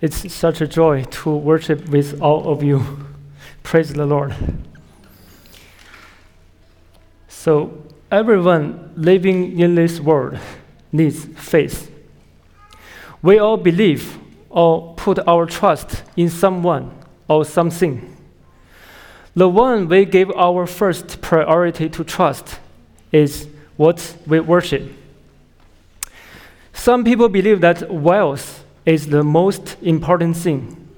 It's such a joy to worship with all of you. Praise the Lord. So, everyone living in this world needs faith. We all believe or put our trust in someone or something. The one we give our first priority to trust is what we worship. Some people believe that wealth is the most important thing.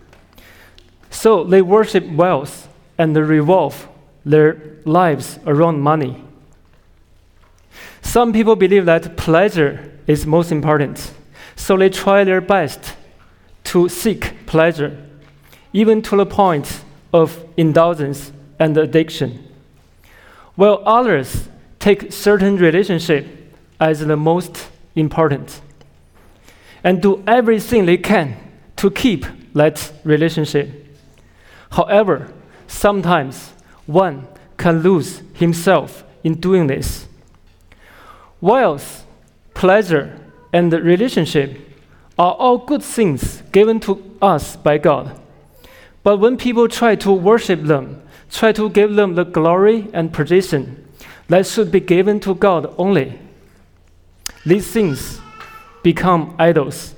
So they worship wealth and revolve their lives around money. Some people believe that pleasure is most important. So they try their best to seek pleasure, even to the point of indulgence and addiction. While others take certain relationship as the most important and do everything they can to keep that relationship. However, sometimes one can lose himself in doing this. Wealth, pleasure, and relationship are all good things given to us by God. But when people try to worship them, try to give them the glory and position that should be given to God only, these things become idols.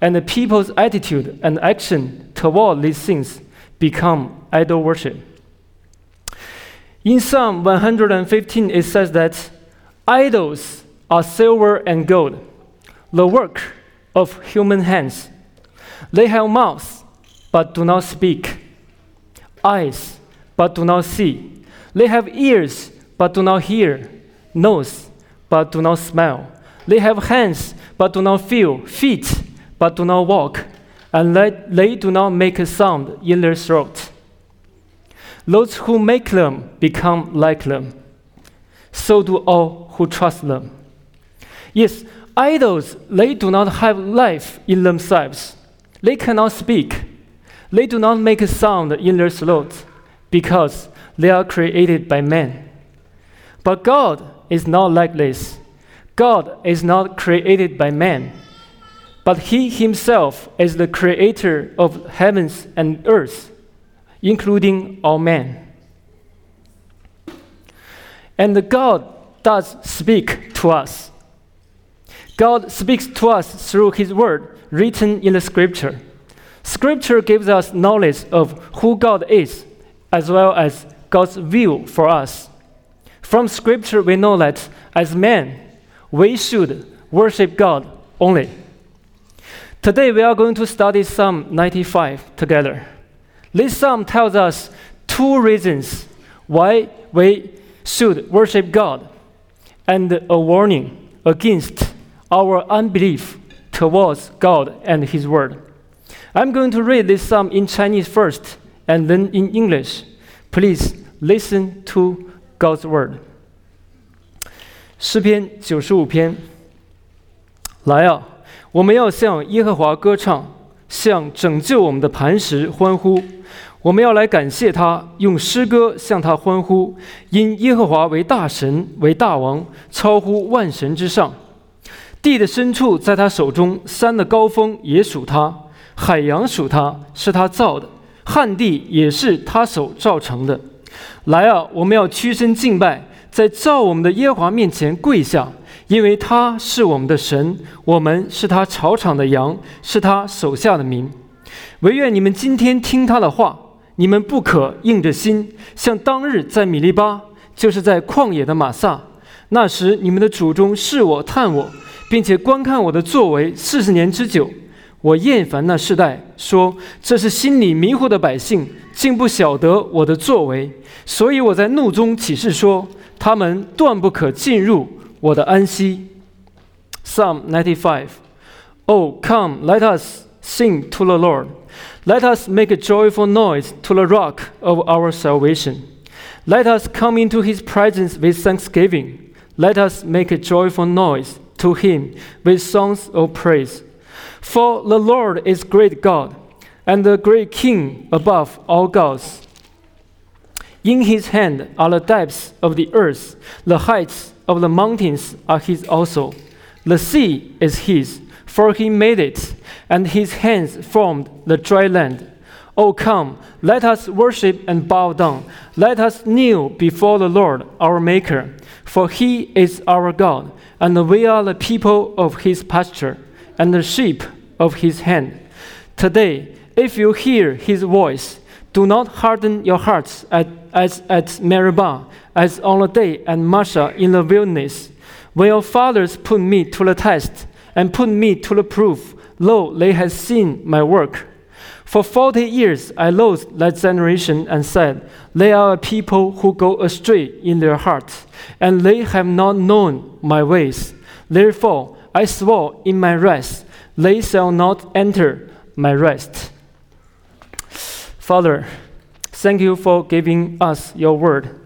And the people's attitude and action toward these things become idol worship. In Psalm 115, it says that idols are silver and gold, the work of human hands. They have mouths, but do not speak, eyes, but do not see. They have ears, but do not hear, nose, but do not smell. They have hands, but do not feel, feet, but do not walk, and they, they do not make a sound in their throat. Those who make them become like them. So do all who trust them. Yes, idols, they do not have life in themselves. They cannot speak. They do not make a sound in their throat because they are created by man. But God is not like this. God is not created by man, but He Himself is the creator of heavens and earth, including all men. And God does speak to us. God speaks to us through His Word written in the Scripture. Scripture gives us knowledge of who God is, as well as God's will for us. From Scripture, we know that as men, we should worship God only. Today we are going to study Psalm 95 together. This psalm tells us two reasons why we should worship God and a warning against our unbelief towards God and His Word. I'm going to read this psalm in Chinese first and then in English. Please listen to God's Word. 诗篇九十五篇，来啊！我们要向耶和华歌唱，向拯救我们的磐石欢呼。我们要来感谢他，用诗歌向他欢呼，因耶和华为大神，为大王，超乎万神之上。地的深处在他手中，山的高峰也属他，海洋属他，是他造的，旱地也是他手造成的。来啊！我们要屈身敬拜。在造我们的耶和华面前跪下，因为他是我们的神，我们是他草场的羊，是他手下的民。唯愿你们今天听他的话，你们不可硬着心，像当日在米利巴，就是在旷野的马撒。那时你们的祖宗视我探我，并且观看我的作为四十年之久。我厌烦那世代，说这是心里迷糊的百姓，竟不晓得我的作为。所以我在怒中起誓说。他们断不可进入我的安息。Psalm 95 Oh, come, let us sing to the Lord. Let us make a joyful noise to the rock of our salvation. Let us come into his presence with thanksgiving. Let us make a joyful noise to him with songs of praise. For the Lord is great God and the great King above all gods. In his hand are the depths of the earth, the heights of the mountains are his also. The sea is his, for he made it, and his hands formed the dry land. Oh, come, let us worship and bow down. Let us kneel before the Lord our Maker, for he is our God, and we are the people of his pasture, and the sheep of his hand. Today, if you hear his voice, do not harden your hearts at, as at Meribah, as on the day at Massah in the wilderness, when your fathers put me to the test and put me to the proof. Lo, they had seen my work. For forty years I loathed that generation and said, They are a people who go astray in their hearts, and they have not known my ways. Therefore I swore in my rest, They shall not enter my rest. Father, thank you for giving us your word.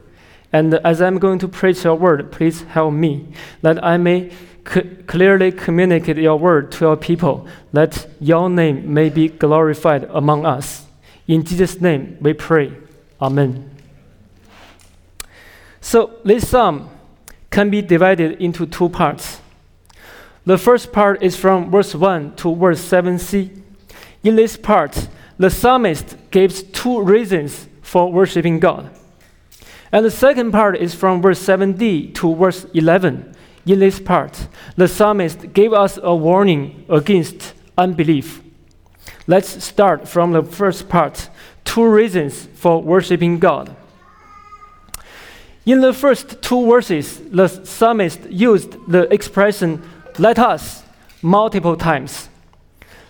And as I'm going to preach your word, please help me that I may clearly communicate your word to your people, that your name may be glorified among us. In Jesus' name we pray. Amen. So, this psalm can be divided into two parts. The first part is from verse 1 to verse 7c. In this part, the psalmist gives two reasons for worshiping God. And the second part is from verse 7d to verse 11 in this part, the psalmist gave us a warning against unbelief. Let's start from the first part two reasons for worshiping God. In the first two verses, the psalmist used the expression, let us, multiple times.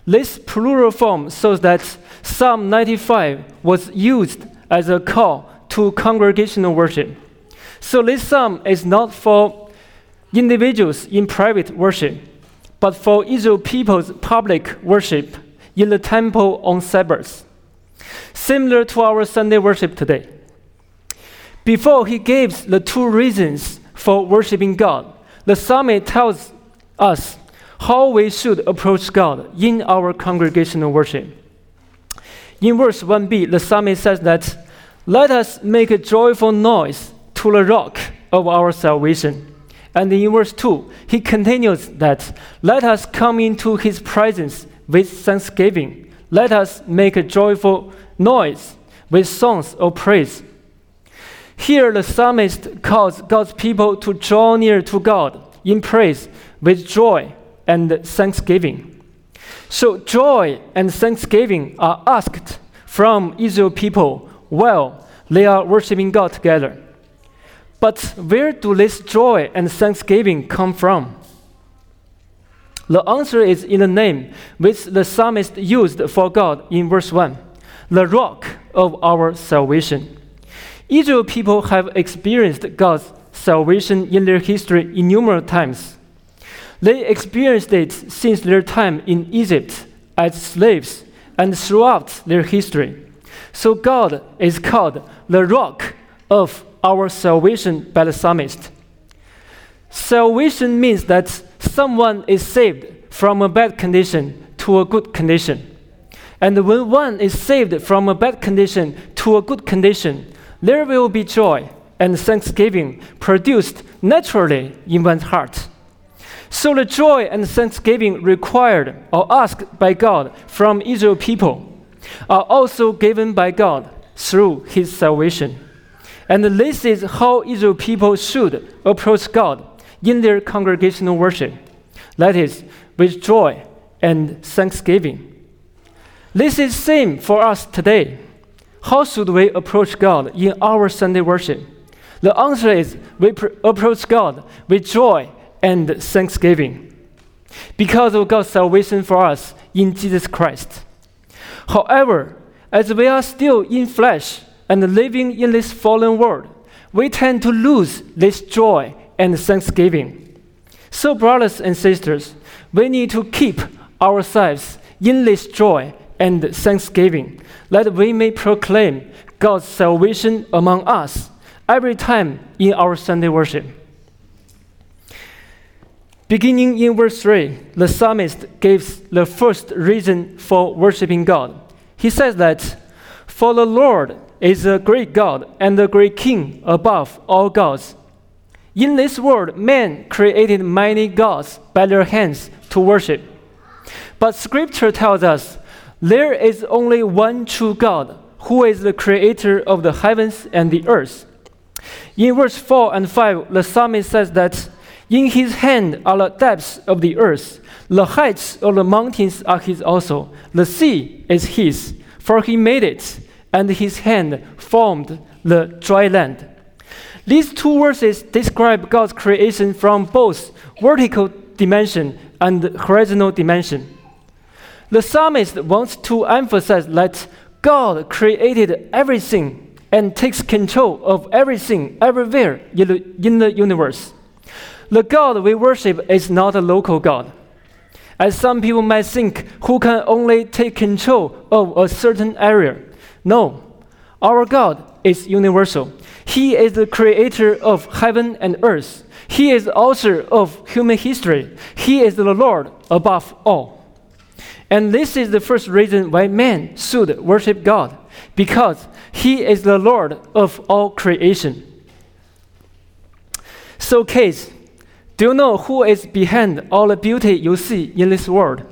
This plural form shows that Psalm 95 was used as a call to congregational worship. So this psalm is not for individuals in private worship, but for Israel people's public worship in the temple on Sabbath, similar to our Sunday worship today. Before he gives the two reasons for worshiping God, the psalmist tells us how we should approach God in our congregational worship. In verse 1b, the psalmist says that, Let us make a joyful noise to the rock of our salvation. And in verse 2, he continues that, Let us come into his presence with thanksgiving. Let us make a joyful noise with songs of praise. Here, the psalmist calls God's people to draw near to God in praise with joy and thanksgiving. So, joy and thanksgiving are asked from Israel people while they are worshiping God together. But where do this joy and thanksgiving come from? The answer is in the name which the psalmist used for God in verse 1 the rock of our salvation. Israel people have experienced God's salvation in their history innumerable times. They experienced it since their time in Egypt as slaves and throughout their history. So God is called the rock of our salvation by the psalmist. Salvation means that someone is saved from a bad condition to a good condition. And when one is saved from a bad condition to a good condition, there will be joy and thanksgiving produced naturally in one's heart. So the joy and thanksgiving required or asked by God from Israel people are also given by God through his salvation. And this is how Israel people should approach God in their congregational worship. That is, with joy and thanksgiving. This is same for us today. How should we approach God in our Sunday worship? The answer is we pr- approach God with joy and thanksgiving because of God's salvation for us in Jesus Christ. However, as we are still in flesh, and living in this fallen world, we tend to lose this joy and thanksgiving. So, brothers and sisters, we need to keep ourselves in this joy and thanksgiving, that we may proclaim God's salvation among us every time in our Sunday worship. Beginning in verse 3, the psalmist gives the first reason for worshiping God. He says that, For the Lord is a great God and a great King above all gods. In this world, man created many gods by their hands to worship. But Scripture tells us there is only one true God who is the creator of the heavens and the earth. In verse 4 and 5, the psalmist says that in his hand are the depths of the earth, the heights of the mountains are his also, the sea is his, for he made it, and his hand formed the dry land. These two verses describe God's creation from both vertical dimension and horizontal dimension. The psalmist wants to emphasize that God created everything and takes control of everything everywhere in the, universe. The God we worship is not a local God. As some people might think, who can only take control of a certain area. No, our God is universal. He is the creator of heaven and earth. He is the author of human history. He is the Lord above all. And this is the first reason why man should worship God, because he is the Lord of all creation. So, Case, do you know who is behind all the beauty you see in this world?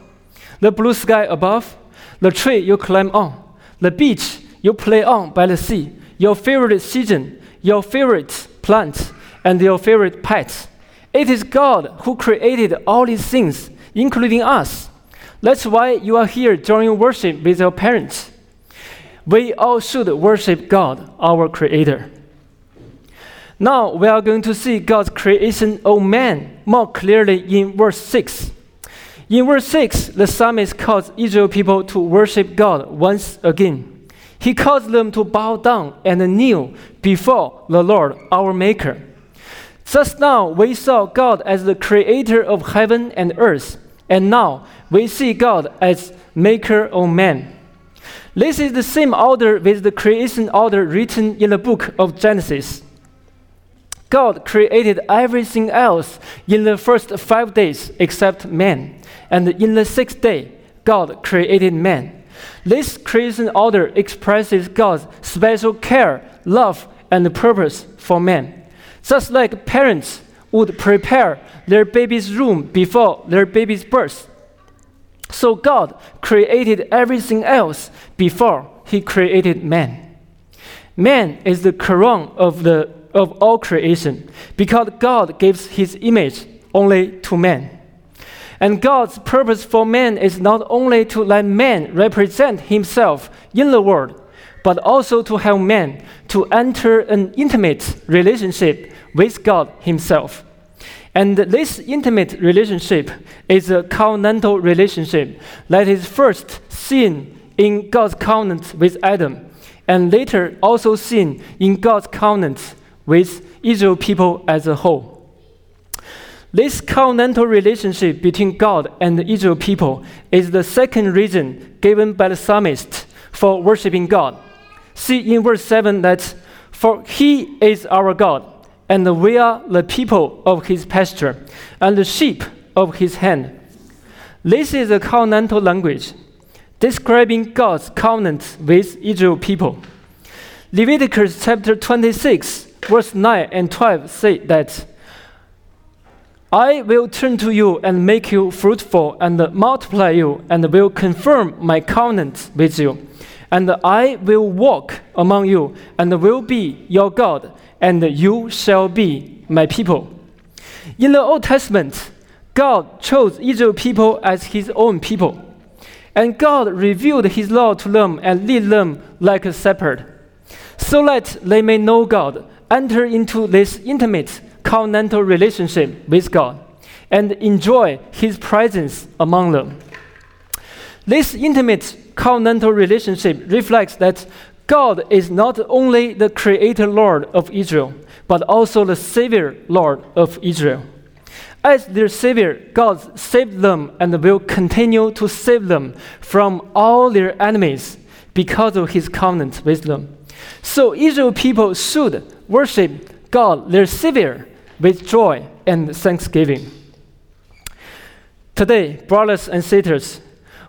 The blue sky above, the tree you climb on, the beach you play on by the sea, your favorite season, your favorite plant, and your favorite pet. It is God who created all these things, including us. That's why you are here joining worship with your parents. We all should worship God, our Creator. Now we are going to see God's creation of man more clearly in verse 6. In verse 6, the psalmist calls Israel people to worship God once again. He calls them to bow down and kneel before the Lord, our Maker. Just now, we saw God as the creator of heaven and earth, and now we see God as maker of man. This is the same order with the creation order written in the book of Genesis. God created everything else in the first five days except man, and in the sixth day, God created man. This creation order expresses God's special care, love, and purpose for man. Just like parents would prepare their baby's room before their baby's birth. So God created everything else before he created man. Man is the crown of, the, of all creation because God gives his image only to man. And God's purpose for man is not only to let man represent himself in the world, but also to help man to enter an intimate relationship with God himself. And this intimate relationship is a covenantal relationship that is first seen in God's covenant with Adam, and later also seen in God's covenant with Israel people as a whole. This covenantal relationship between God and the Israel people is the second reason given by the psalmist for worshiping God. See in verse 7 that, For he is our God, and we are the people of his pasture, and the sheep of his hand. This is a covenantal language describing God's covenant with Israel people. Leviticus chapter 26, verse 9 and 12 say that I will turn to you and make you fruitful and multiply you and will confirm my covenant with you. And I will walk among you and will be your God, and you shall be my people. In the Old Testament, God chose Israel people as his own people. And God revealed his law to them and lead them like a shepherd, so that they may know God, enter into this intimate covenantal relationship with God and enjoy His presence among them. This intimate covenantal relationship reflects that God is not only the creator Lord of Israel, but also the Savior Lord of Israel. As their Savior, God saved them and will continue to save them from all their enemies because of His covenant with them. So, Israel people should worship God, their Savior, with joy and thanksgiving. Today, brothers and sisters,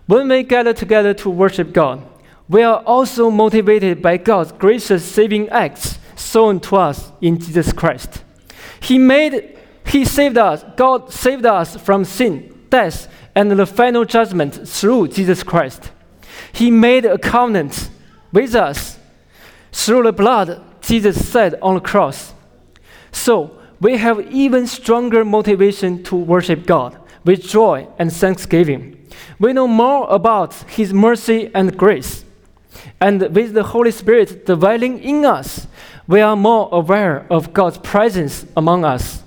when we gather together to worship God, we are also motivated by God's gracious saving acts shown to us in Jesus Christ. He made He saved us, God saved us from sin, death, and the final judgment through Jesus Christ. He made a covenant with us through the blood Jesus said on the cross. So we have even stronger motivation to worship God with joy and thanksgiving. We know more about His mercy and grace. And with the Holy Spirit dwelling in us, we are more aware of God's presence among us.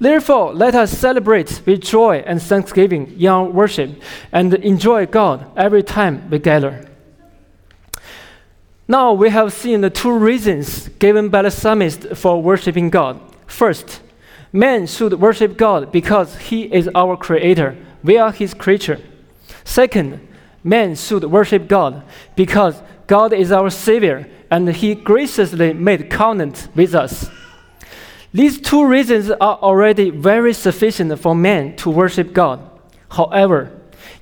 Therefore, let us celebrate with joy and thanksgiving in our worship and enjoy God every time we gather. Now we have seen the two reasons given by the psalmist for worshiping God. First, man should worship God because he is our creator, we are his creature. Second, man should worship God because God is our savior and he graciously made covenant with us. These two reasons are already very sufficient for man to worship God. However,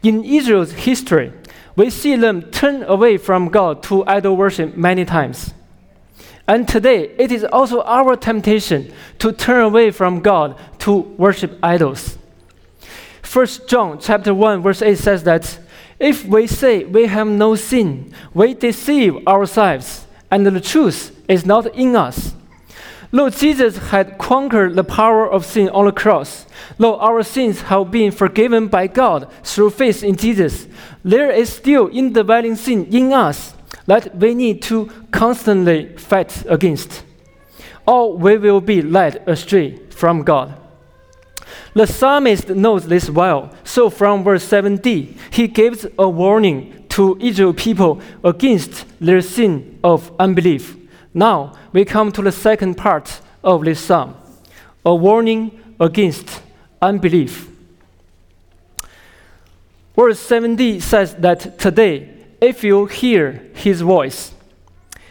in Israel's history, we see them turn away from God to idol worship many times. And today, it is also our temptation to turn away from God to worship idols. 1 John chapter 1 verse 8 says that if we say we have no sin, we deceive ourselves, and the truth is not in us. Lord Jesus had conquered the power of sin on the cross. Though our sins have been forgiven by God through faith in Jesus, there is still indwelling sin in us that we need to constantly fight against, or we will be led astray from God. The psalmist knows this well, so from verse 7d, he gives a warning to Israel people against their sin of unbelief. Now we come to the second part of this psalm a warning against unbelief. Verse 70 says that today, if you hear his voice,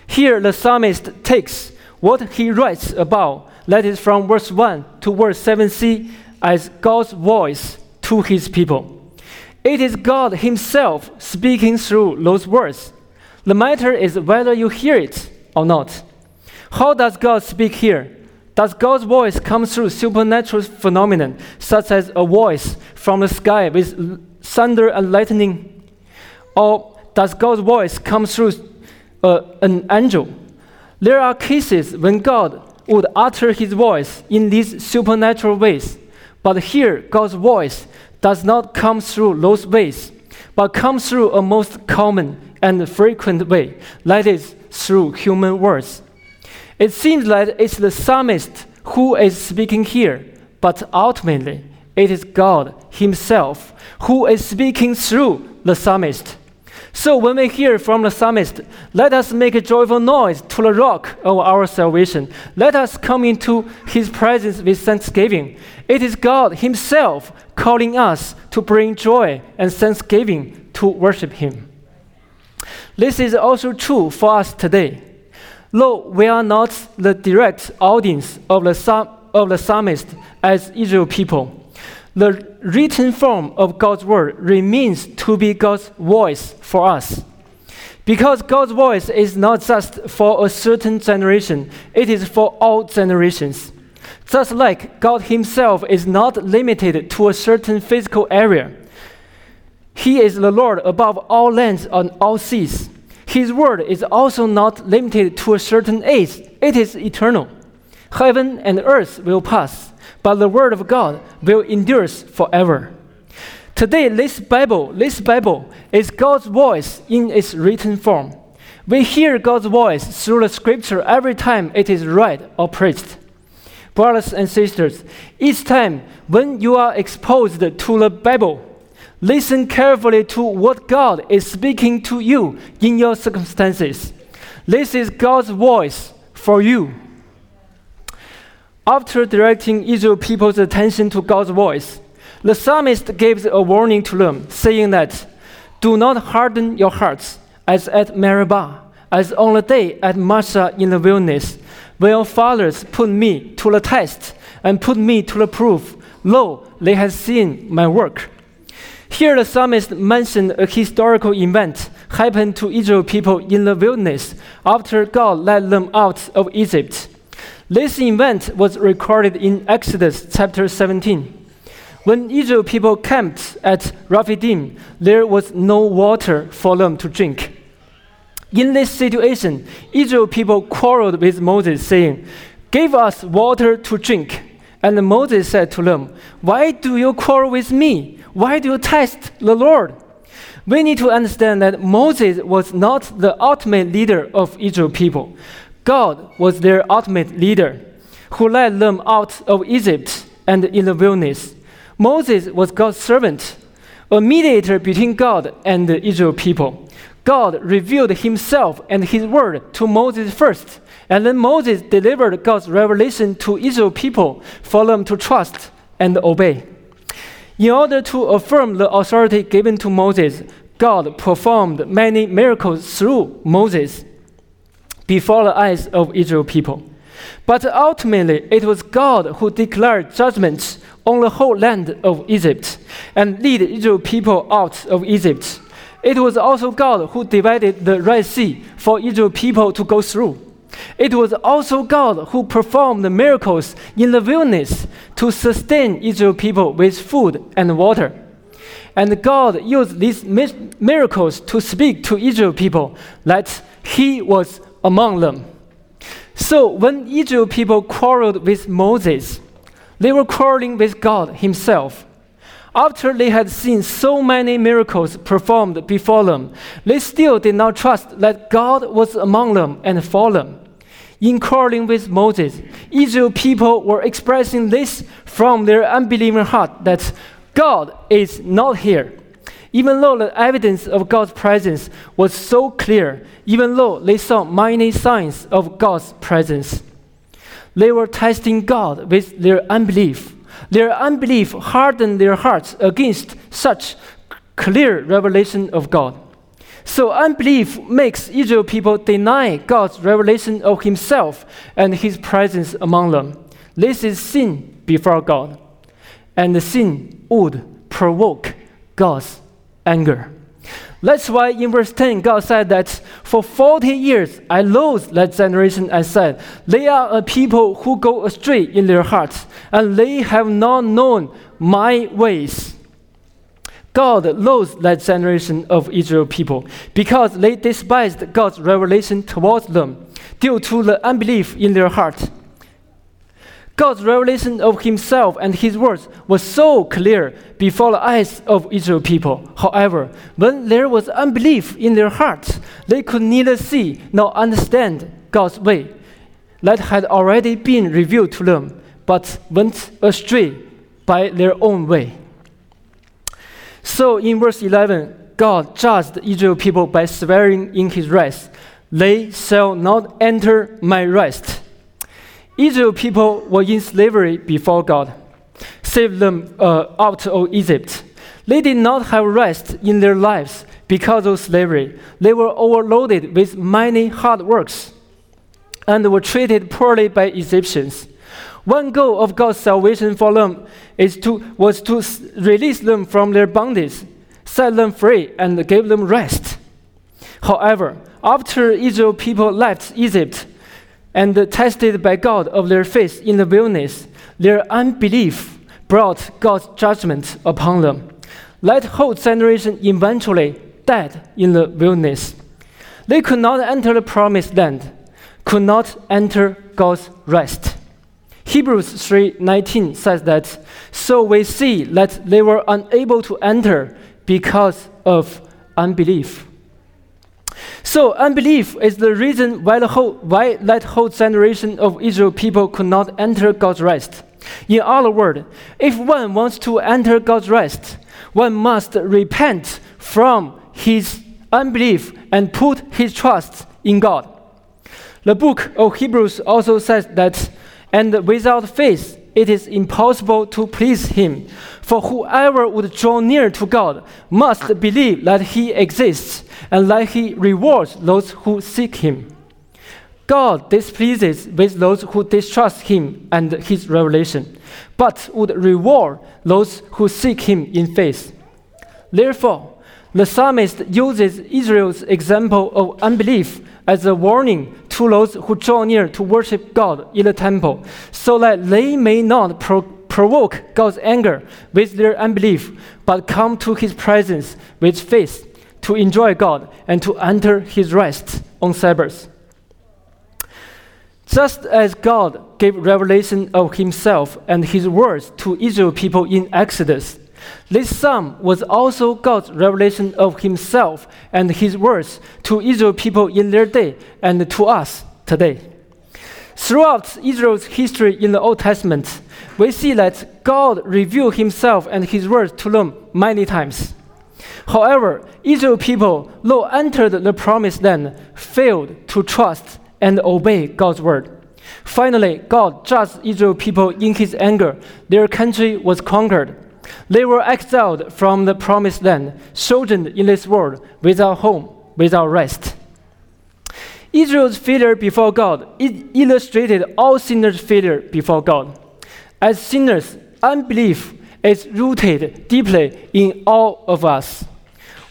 here the psalmist takes what he writes about, that is from verse 1 to verse 7c, as God's voice to his people. It is God Himself speaking through those words. The matter is whether you hear it or not. How does God speak here? Does God's voice come through supernatural phenomenon, such as a voice from the sky with thunder and lightning? Or does God's voice come through uh, an angel? There are cases when God would utter his voice in these supernatural ways, but here God's voice does not come through those ways, but comes through a most common and frequent way, that is, through human words. It seems that it's the psalmist who is speaking here, but ultimately it is God Himself who is speaking through the psalmist. So when we hear from the psalmist, let us make a joyful noise to the rock of our salvation. Let us come into his presence with thanksgiving. It is God himself calling us to bring joy and thanksgiving to worship him. This is also true for us today. Though we are not the direct audience of the, of the psalmist as Israel people, the written form of God's word remains to be God's voice for us. Because God's voice is not just for a certain generation, it is for all generations. Just like God Himself is not limited to a certain physical area, He is the Lord above all lands and all seas. His word is also not limited to a certain age, it is eternal. Heaven and earth will pass, but the word of God will endure forever. Today, this Bible, this Bible is God's voice in its written form. We hear God's voice through the scripture every time it is read or preached. Brothers and sisters, each time when you are exposed to the Bible, listen carefully to what God is speaking to you in your circumstances. This is God's voice for you. After directing Israel people's attention to God's voice, the psalmist gives a warning to them, saying that, Do not harden your hearts as at Meribah, as on the day at Massah in the wilderness, where your fathers put me to the test and put me to the proof. Lo, they have seen my work. Here, the psalmist mentioned a historical event happened to Israel people in the wilderness after God led them out of Egypt. This event was recorded in Exodus chapter 17. When Israel people camped at Rephidim, there was no water for them to drink. In this situation, Israel people quarreled with Moses, saying, Give us water to drink. And Moses said to them, Why do you quarrel with me? Why do you test the Lord? We need to understand that Moses was not the ultimate leader of Israel people. God was their ultimate leader who led them out of Egypt and in the wilderness. Moses was God's servant, a mediator between God and the Israel people. God revealed himself and his word to Moses first, and then Moses delivered God's revelation to Israel people for them to trust and obey. In order to affirm the authority given to Moses, God performed many miracles through Moses before the eyes of Israel people. But ultimately, it was God who declared judgments on the whole land of Egypt and led Israel people out of Egypt. It was also God who divided the Red Sea for Israel people to go through. It was also God who performed miracles in the wilderness to sustain Israel people with food and water. And God used these miracles to speak to Israel people that He was among them. So when Israel people quarreled with Moses, they were quarreling with God Himself. After they had seen so many miracles performed before them, they still did not trust that God was among them and for them. In quarreling with Moses, Israel people were expressing this from their unbelieving heart that God is not here. Even though the evidence of God's presence was so clear, even though they saw many signs of God's presence, they were testing God with their unbelief. Their unbelief hardened their hearts against such clear revelation of God. So unbelief makes Israel people deny God's revelation of Himself and His presence among them. This is sin before God, and the sin would provoke God's anger. That's why in verse 10, God said that for 40 years I loathed that generation and said, They are a people who go astray in their hearts, and they have not known my ways. God loathed that generation of Israel people because they despised God's revelation towards them due to the unbelief in their heart. God's revelation of himself and his words was so clear before the eyes of Israel people. However, when there was unbelief in their hearts, they could neither see nor understand God's way that had already been revealed to them, but went astray by their own way. So in verse 11, God judged Israel people by swearing in his wrath, They shall not enter my rest. Israel people were in slavery before God saved them uh, out of Egypt. They did not have rest in their lives because of slavery. They were overloaded with many hard works and were treated poorly by Egyptians. One goal of God's salvation for them is to, was to release them from their bondage, set them free, and give them rest. However, after Israel people left Egypt, and tested by God of their faith in the wilderness, their unbelief brought God's judgment upon them. That whole generation eventually died in the wilderness. They could not enter the promised land, could not enter God's rest. Hebrews 3:19 says that so we see that they were unable to enter because of unbelief. So unbelief is the reason why, the whole, why that whole generation of Israel people could not enter God's rest. In other words, if one wants to enter God's rest, one must repent from his unbelief and put his trust in God. The book of Hebrews also says that, and without faith, it is impossible to please him. For whoever would draw near to God must believe that he exists and that he rewards those who seek him. God displeases with those who distrust him and his revelation, but would reward those who seek him in faith. Therefore, the psalmist uses Israel's example of unbelief as a warning to those who draw near to worship God in the temple, so that they may not pro- provoke God's anger with their unbelief, but come to his presence with faith to enjoy God and to enter his rest on Sabbath. Just as God gave revelation of himself and his words to Israel people in Exodus, this psalm was also God's revelation of himself and his words to Israel people in their day and to us today. Throughout Israel's history in the Old Testament, we see that God revealed himself and his words to them many times. However, Israel people, though entered the promised land, failed to trust and obey God's word. Finally, God judged Israel people in his anger. Their country was conquered. They were exiled from the promised land, sojourned in this world without home, without rest. Israel's failure before God illustrated all sinners' failure before God. As sinners, unbelief is rooted deeply in all of us.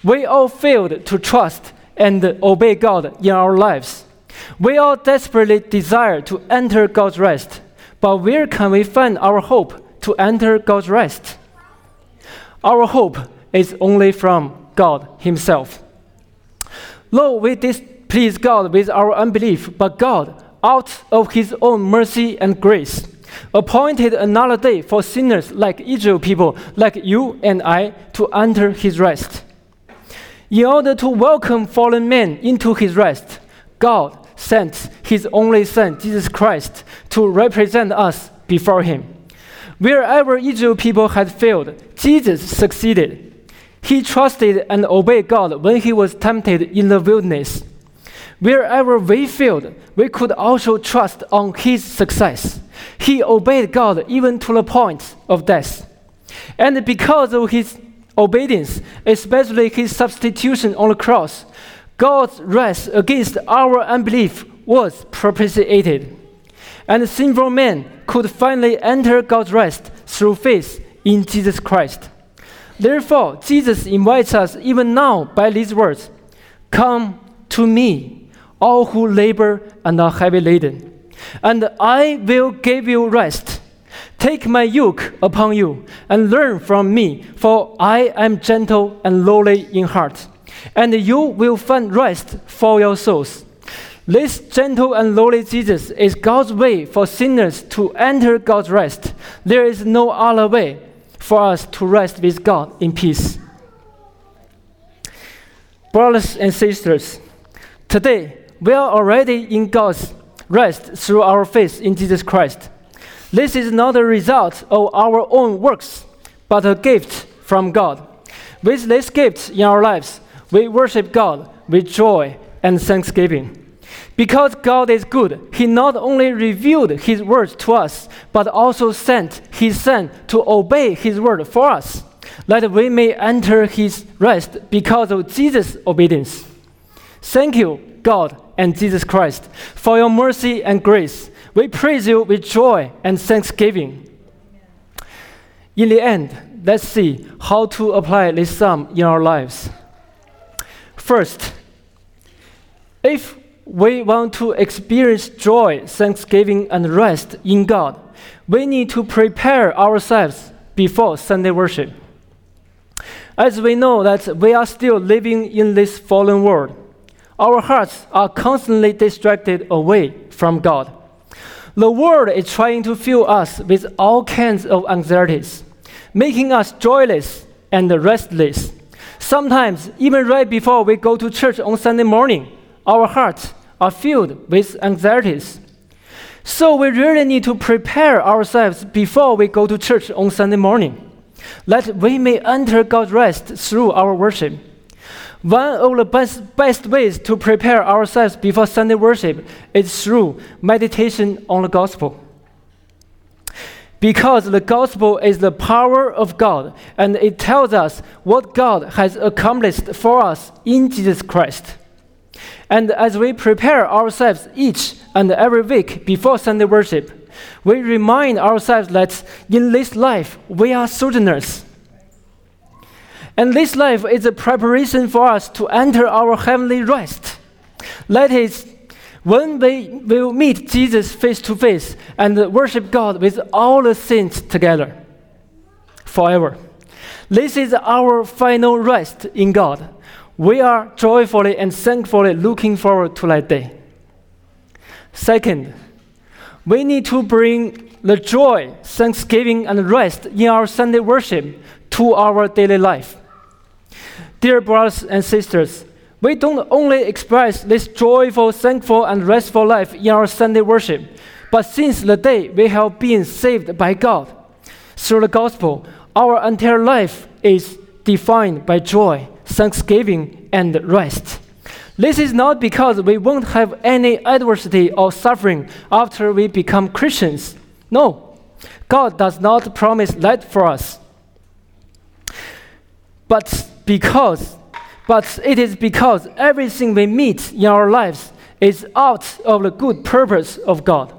We all failed to trust and obey God in our lives. We all desperately desire to enter God's rest, but where can we find our hope to enter God's rest? Our hope is only from God Himself. Though we displease God with our unbelief, but God, out of His own mercy and grace, appointed another day for sinners like Israel people, like you and I, to enter His rest. In order to welcome fallen men into His rest, God sent His only Son, Jesus Christ, to represent us before Him. Wherever Israel people had failed, Jesus succeeded. He trusted and obeyed God when he was tempted in the wilderness. Wherever we failed, we could also trust on his success. He obeyed God even to the point of death. And because of his obedience, especially his substitution on the cross, God's wrath against our unbelief was propitiated and sinful men could finally enter God's rest through faith in Jesus Christ. Therefore, Jesus invites us even now by these words Come to me, all who labor and are heavy laden, and I will give you rest. Take my yoke upon you and learn from me, for I am gentle and lowly in heart, and you will find rest for your souls. This gentle and lowly Jesus is God's way for sinners to enter God's rest. There is no other way for us to rest with God in peace. Brothers and sisters, today we are already in God's rest through our faith in Jesus Christ. This is not a result of our own works, but a gift from God. With this gift in our lives, we worship God with joy and thanksgiving. Because God is good, He not only revealed His words to us, but also sent His Son to obey His word for us, that we may enter His rest because of Jesus' obedience. Thank you, God and Jesus Christ, for your mercy and grace. We praise you with joy and thanksgiving. In the end, let's see how to apply this psalm in our lives. First, if we want to experience joy, thanksgiving, and rest in God, we need to prepare ourselves before Sunday worship. As we know that we are still living in this fallen world, our hearts are constantly distracted away from God. The world is trying to fill us with all kinds of anxieties, making us joyless and restless. Sometimes, even right before we go to church on Sunday morning, our hearts are filled with anxieties. So we really need to prepare ourselves before we go to church on Sunday morning, that we may enter God's rest through our worship. One of the best, best ways to prepare ourselves before Sunday worship is through meditation on the gospel. Because the gospel is the power of God and it tells us what God has accomplished for us in Jesus Christ. And as we prepare ourselves each and every week before Sunday worship, we remind ourselves that in this life we are sojourners. And this life is a preparation for us to enter our heavenly rest. That is, when we will meet Jesus face to face and worship God with all the saints together forever. This is our final rest in God. We are joyfully and thankfully looking forward to that day. Second, we need to bring the joy, thanksgiving, and rest in our Sunday worship to our daily life. Dear brothers and sisters, we don't only express this joyful, thankful, and restful life in our Sunday worship, but since the day we have been saved by God through the gospel, our entire life is defined by joy, thanksgiving, and rest. This is not because we won't have any adversity or suffering after we become Christians. No, God does not promise that for us. But because but it is because everything we meet in our lives is out of the good purpose of God.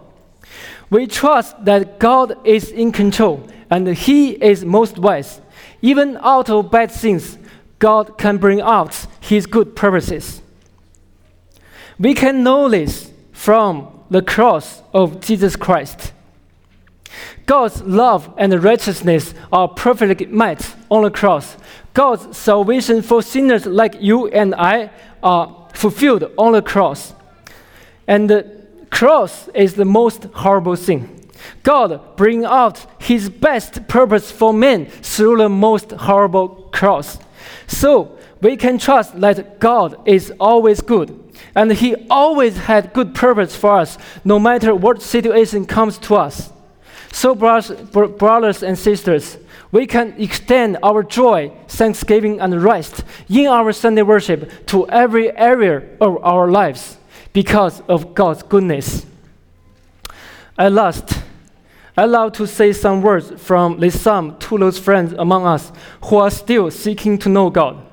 We trust that God is in control and He is most wise. Even out of bad things, God can bring out His good purposes. We can know this from the cross of Jesus Christ. God's love and righteousness are perfectly met on the cross. God's salvation for sinners like you and I are fulfilled on the cross. And the cross is the most horrible thing. God bring out his best purpose for men through the most horrible cross. So we can trust that God is always good and he always had good purpose for us no matter what situation comes to us. So, brothers and sisters, we can extend our joy, thanksgiving, and rest in our Sunday worship to every area of our lives because of God's goodness. At last, I love to say some words from this psalm to those friends among us who are still seeking to know God.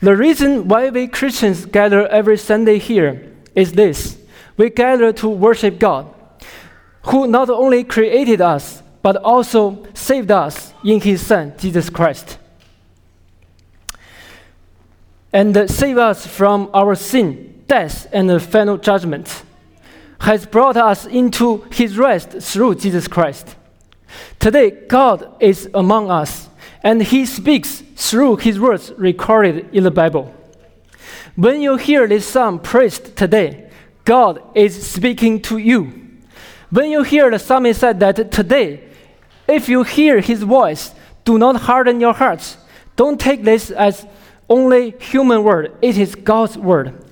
The reason why we Christians gather every Sunday here is this we gather to worship God who not only created us, but also saved us in his Son, Jesus Christ. And saved us from our sin, death, and the final judgment, has brought us into his rest through Jesus Christ. Today, God is among us, and he speaks through his words recorded in the Bible. When you hear this psalm praised today, God is speaking to you. When you hear the psalmist said that today, if you hear his voice, do not harden your hearts. Don't take this as only human word. It is God's word.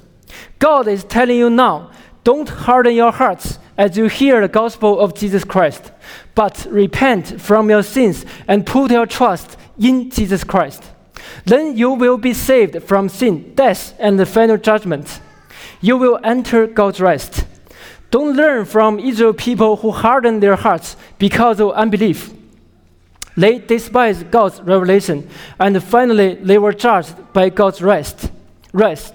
God is telling you now, don't harden your hearts as you hear the gospel of Jesus Christ, but repent from your sins and put your trust in Jesus Christ. Then you will be saved from sin, death, and the final judgment. You will enter God's rest. Don't learn from Israel people who hardened their hearts because of unbelief. They despised God's revelation, and finally they were judged by God's rest. Rest.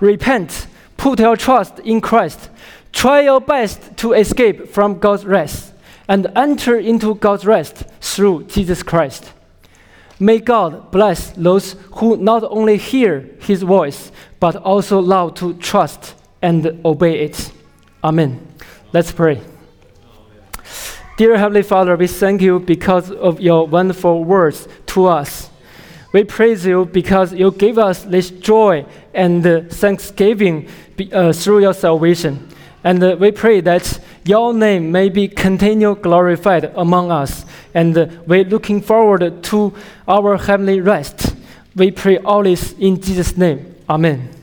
Repent. Put your trust in Christ. Try your best to escape from God's rest and enter into God's rest through Jesus Christ. May God bless those who not only hear His voice, but also love to trust and obey it. Amen. Let's pray. Dear Heavenly Father, we thank you because of your wonderful words to us. We praise you because you gave us this joy and thanksgiving uh, through your salvation. And uh, we pray that your name may be continually glorified among us. And uh, we're looking forward to our heavenly rest. We pray all this in Jesus' name. Amen.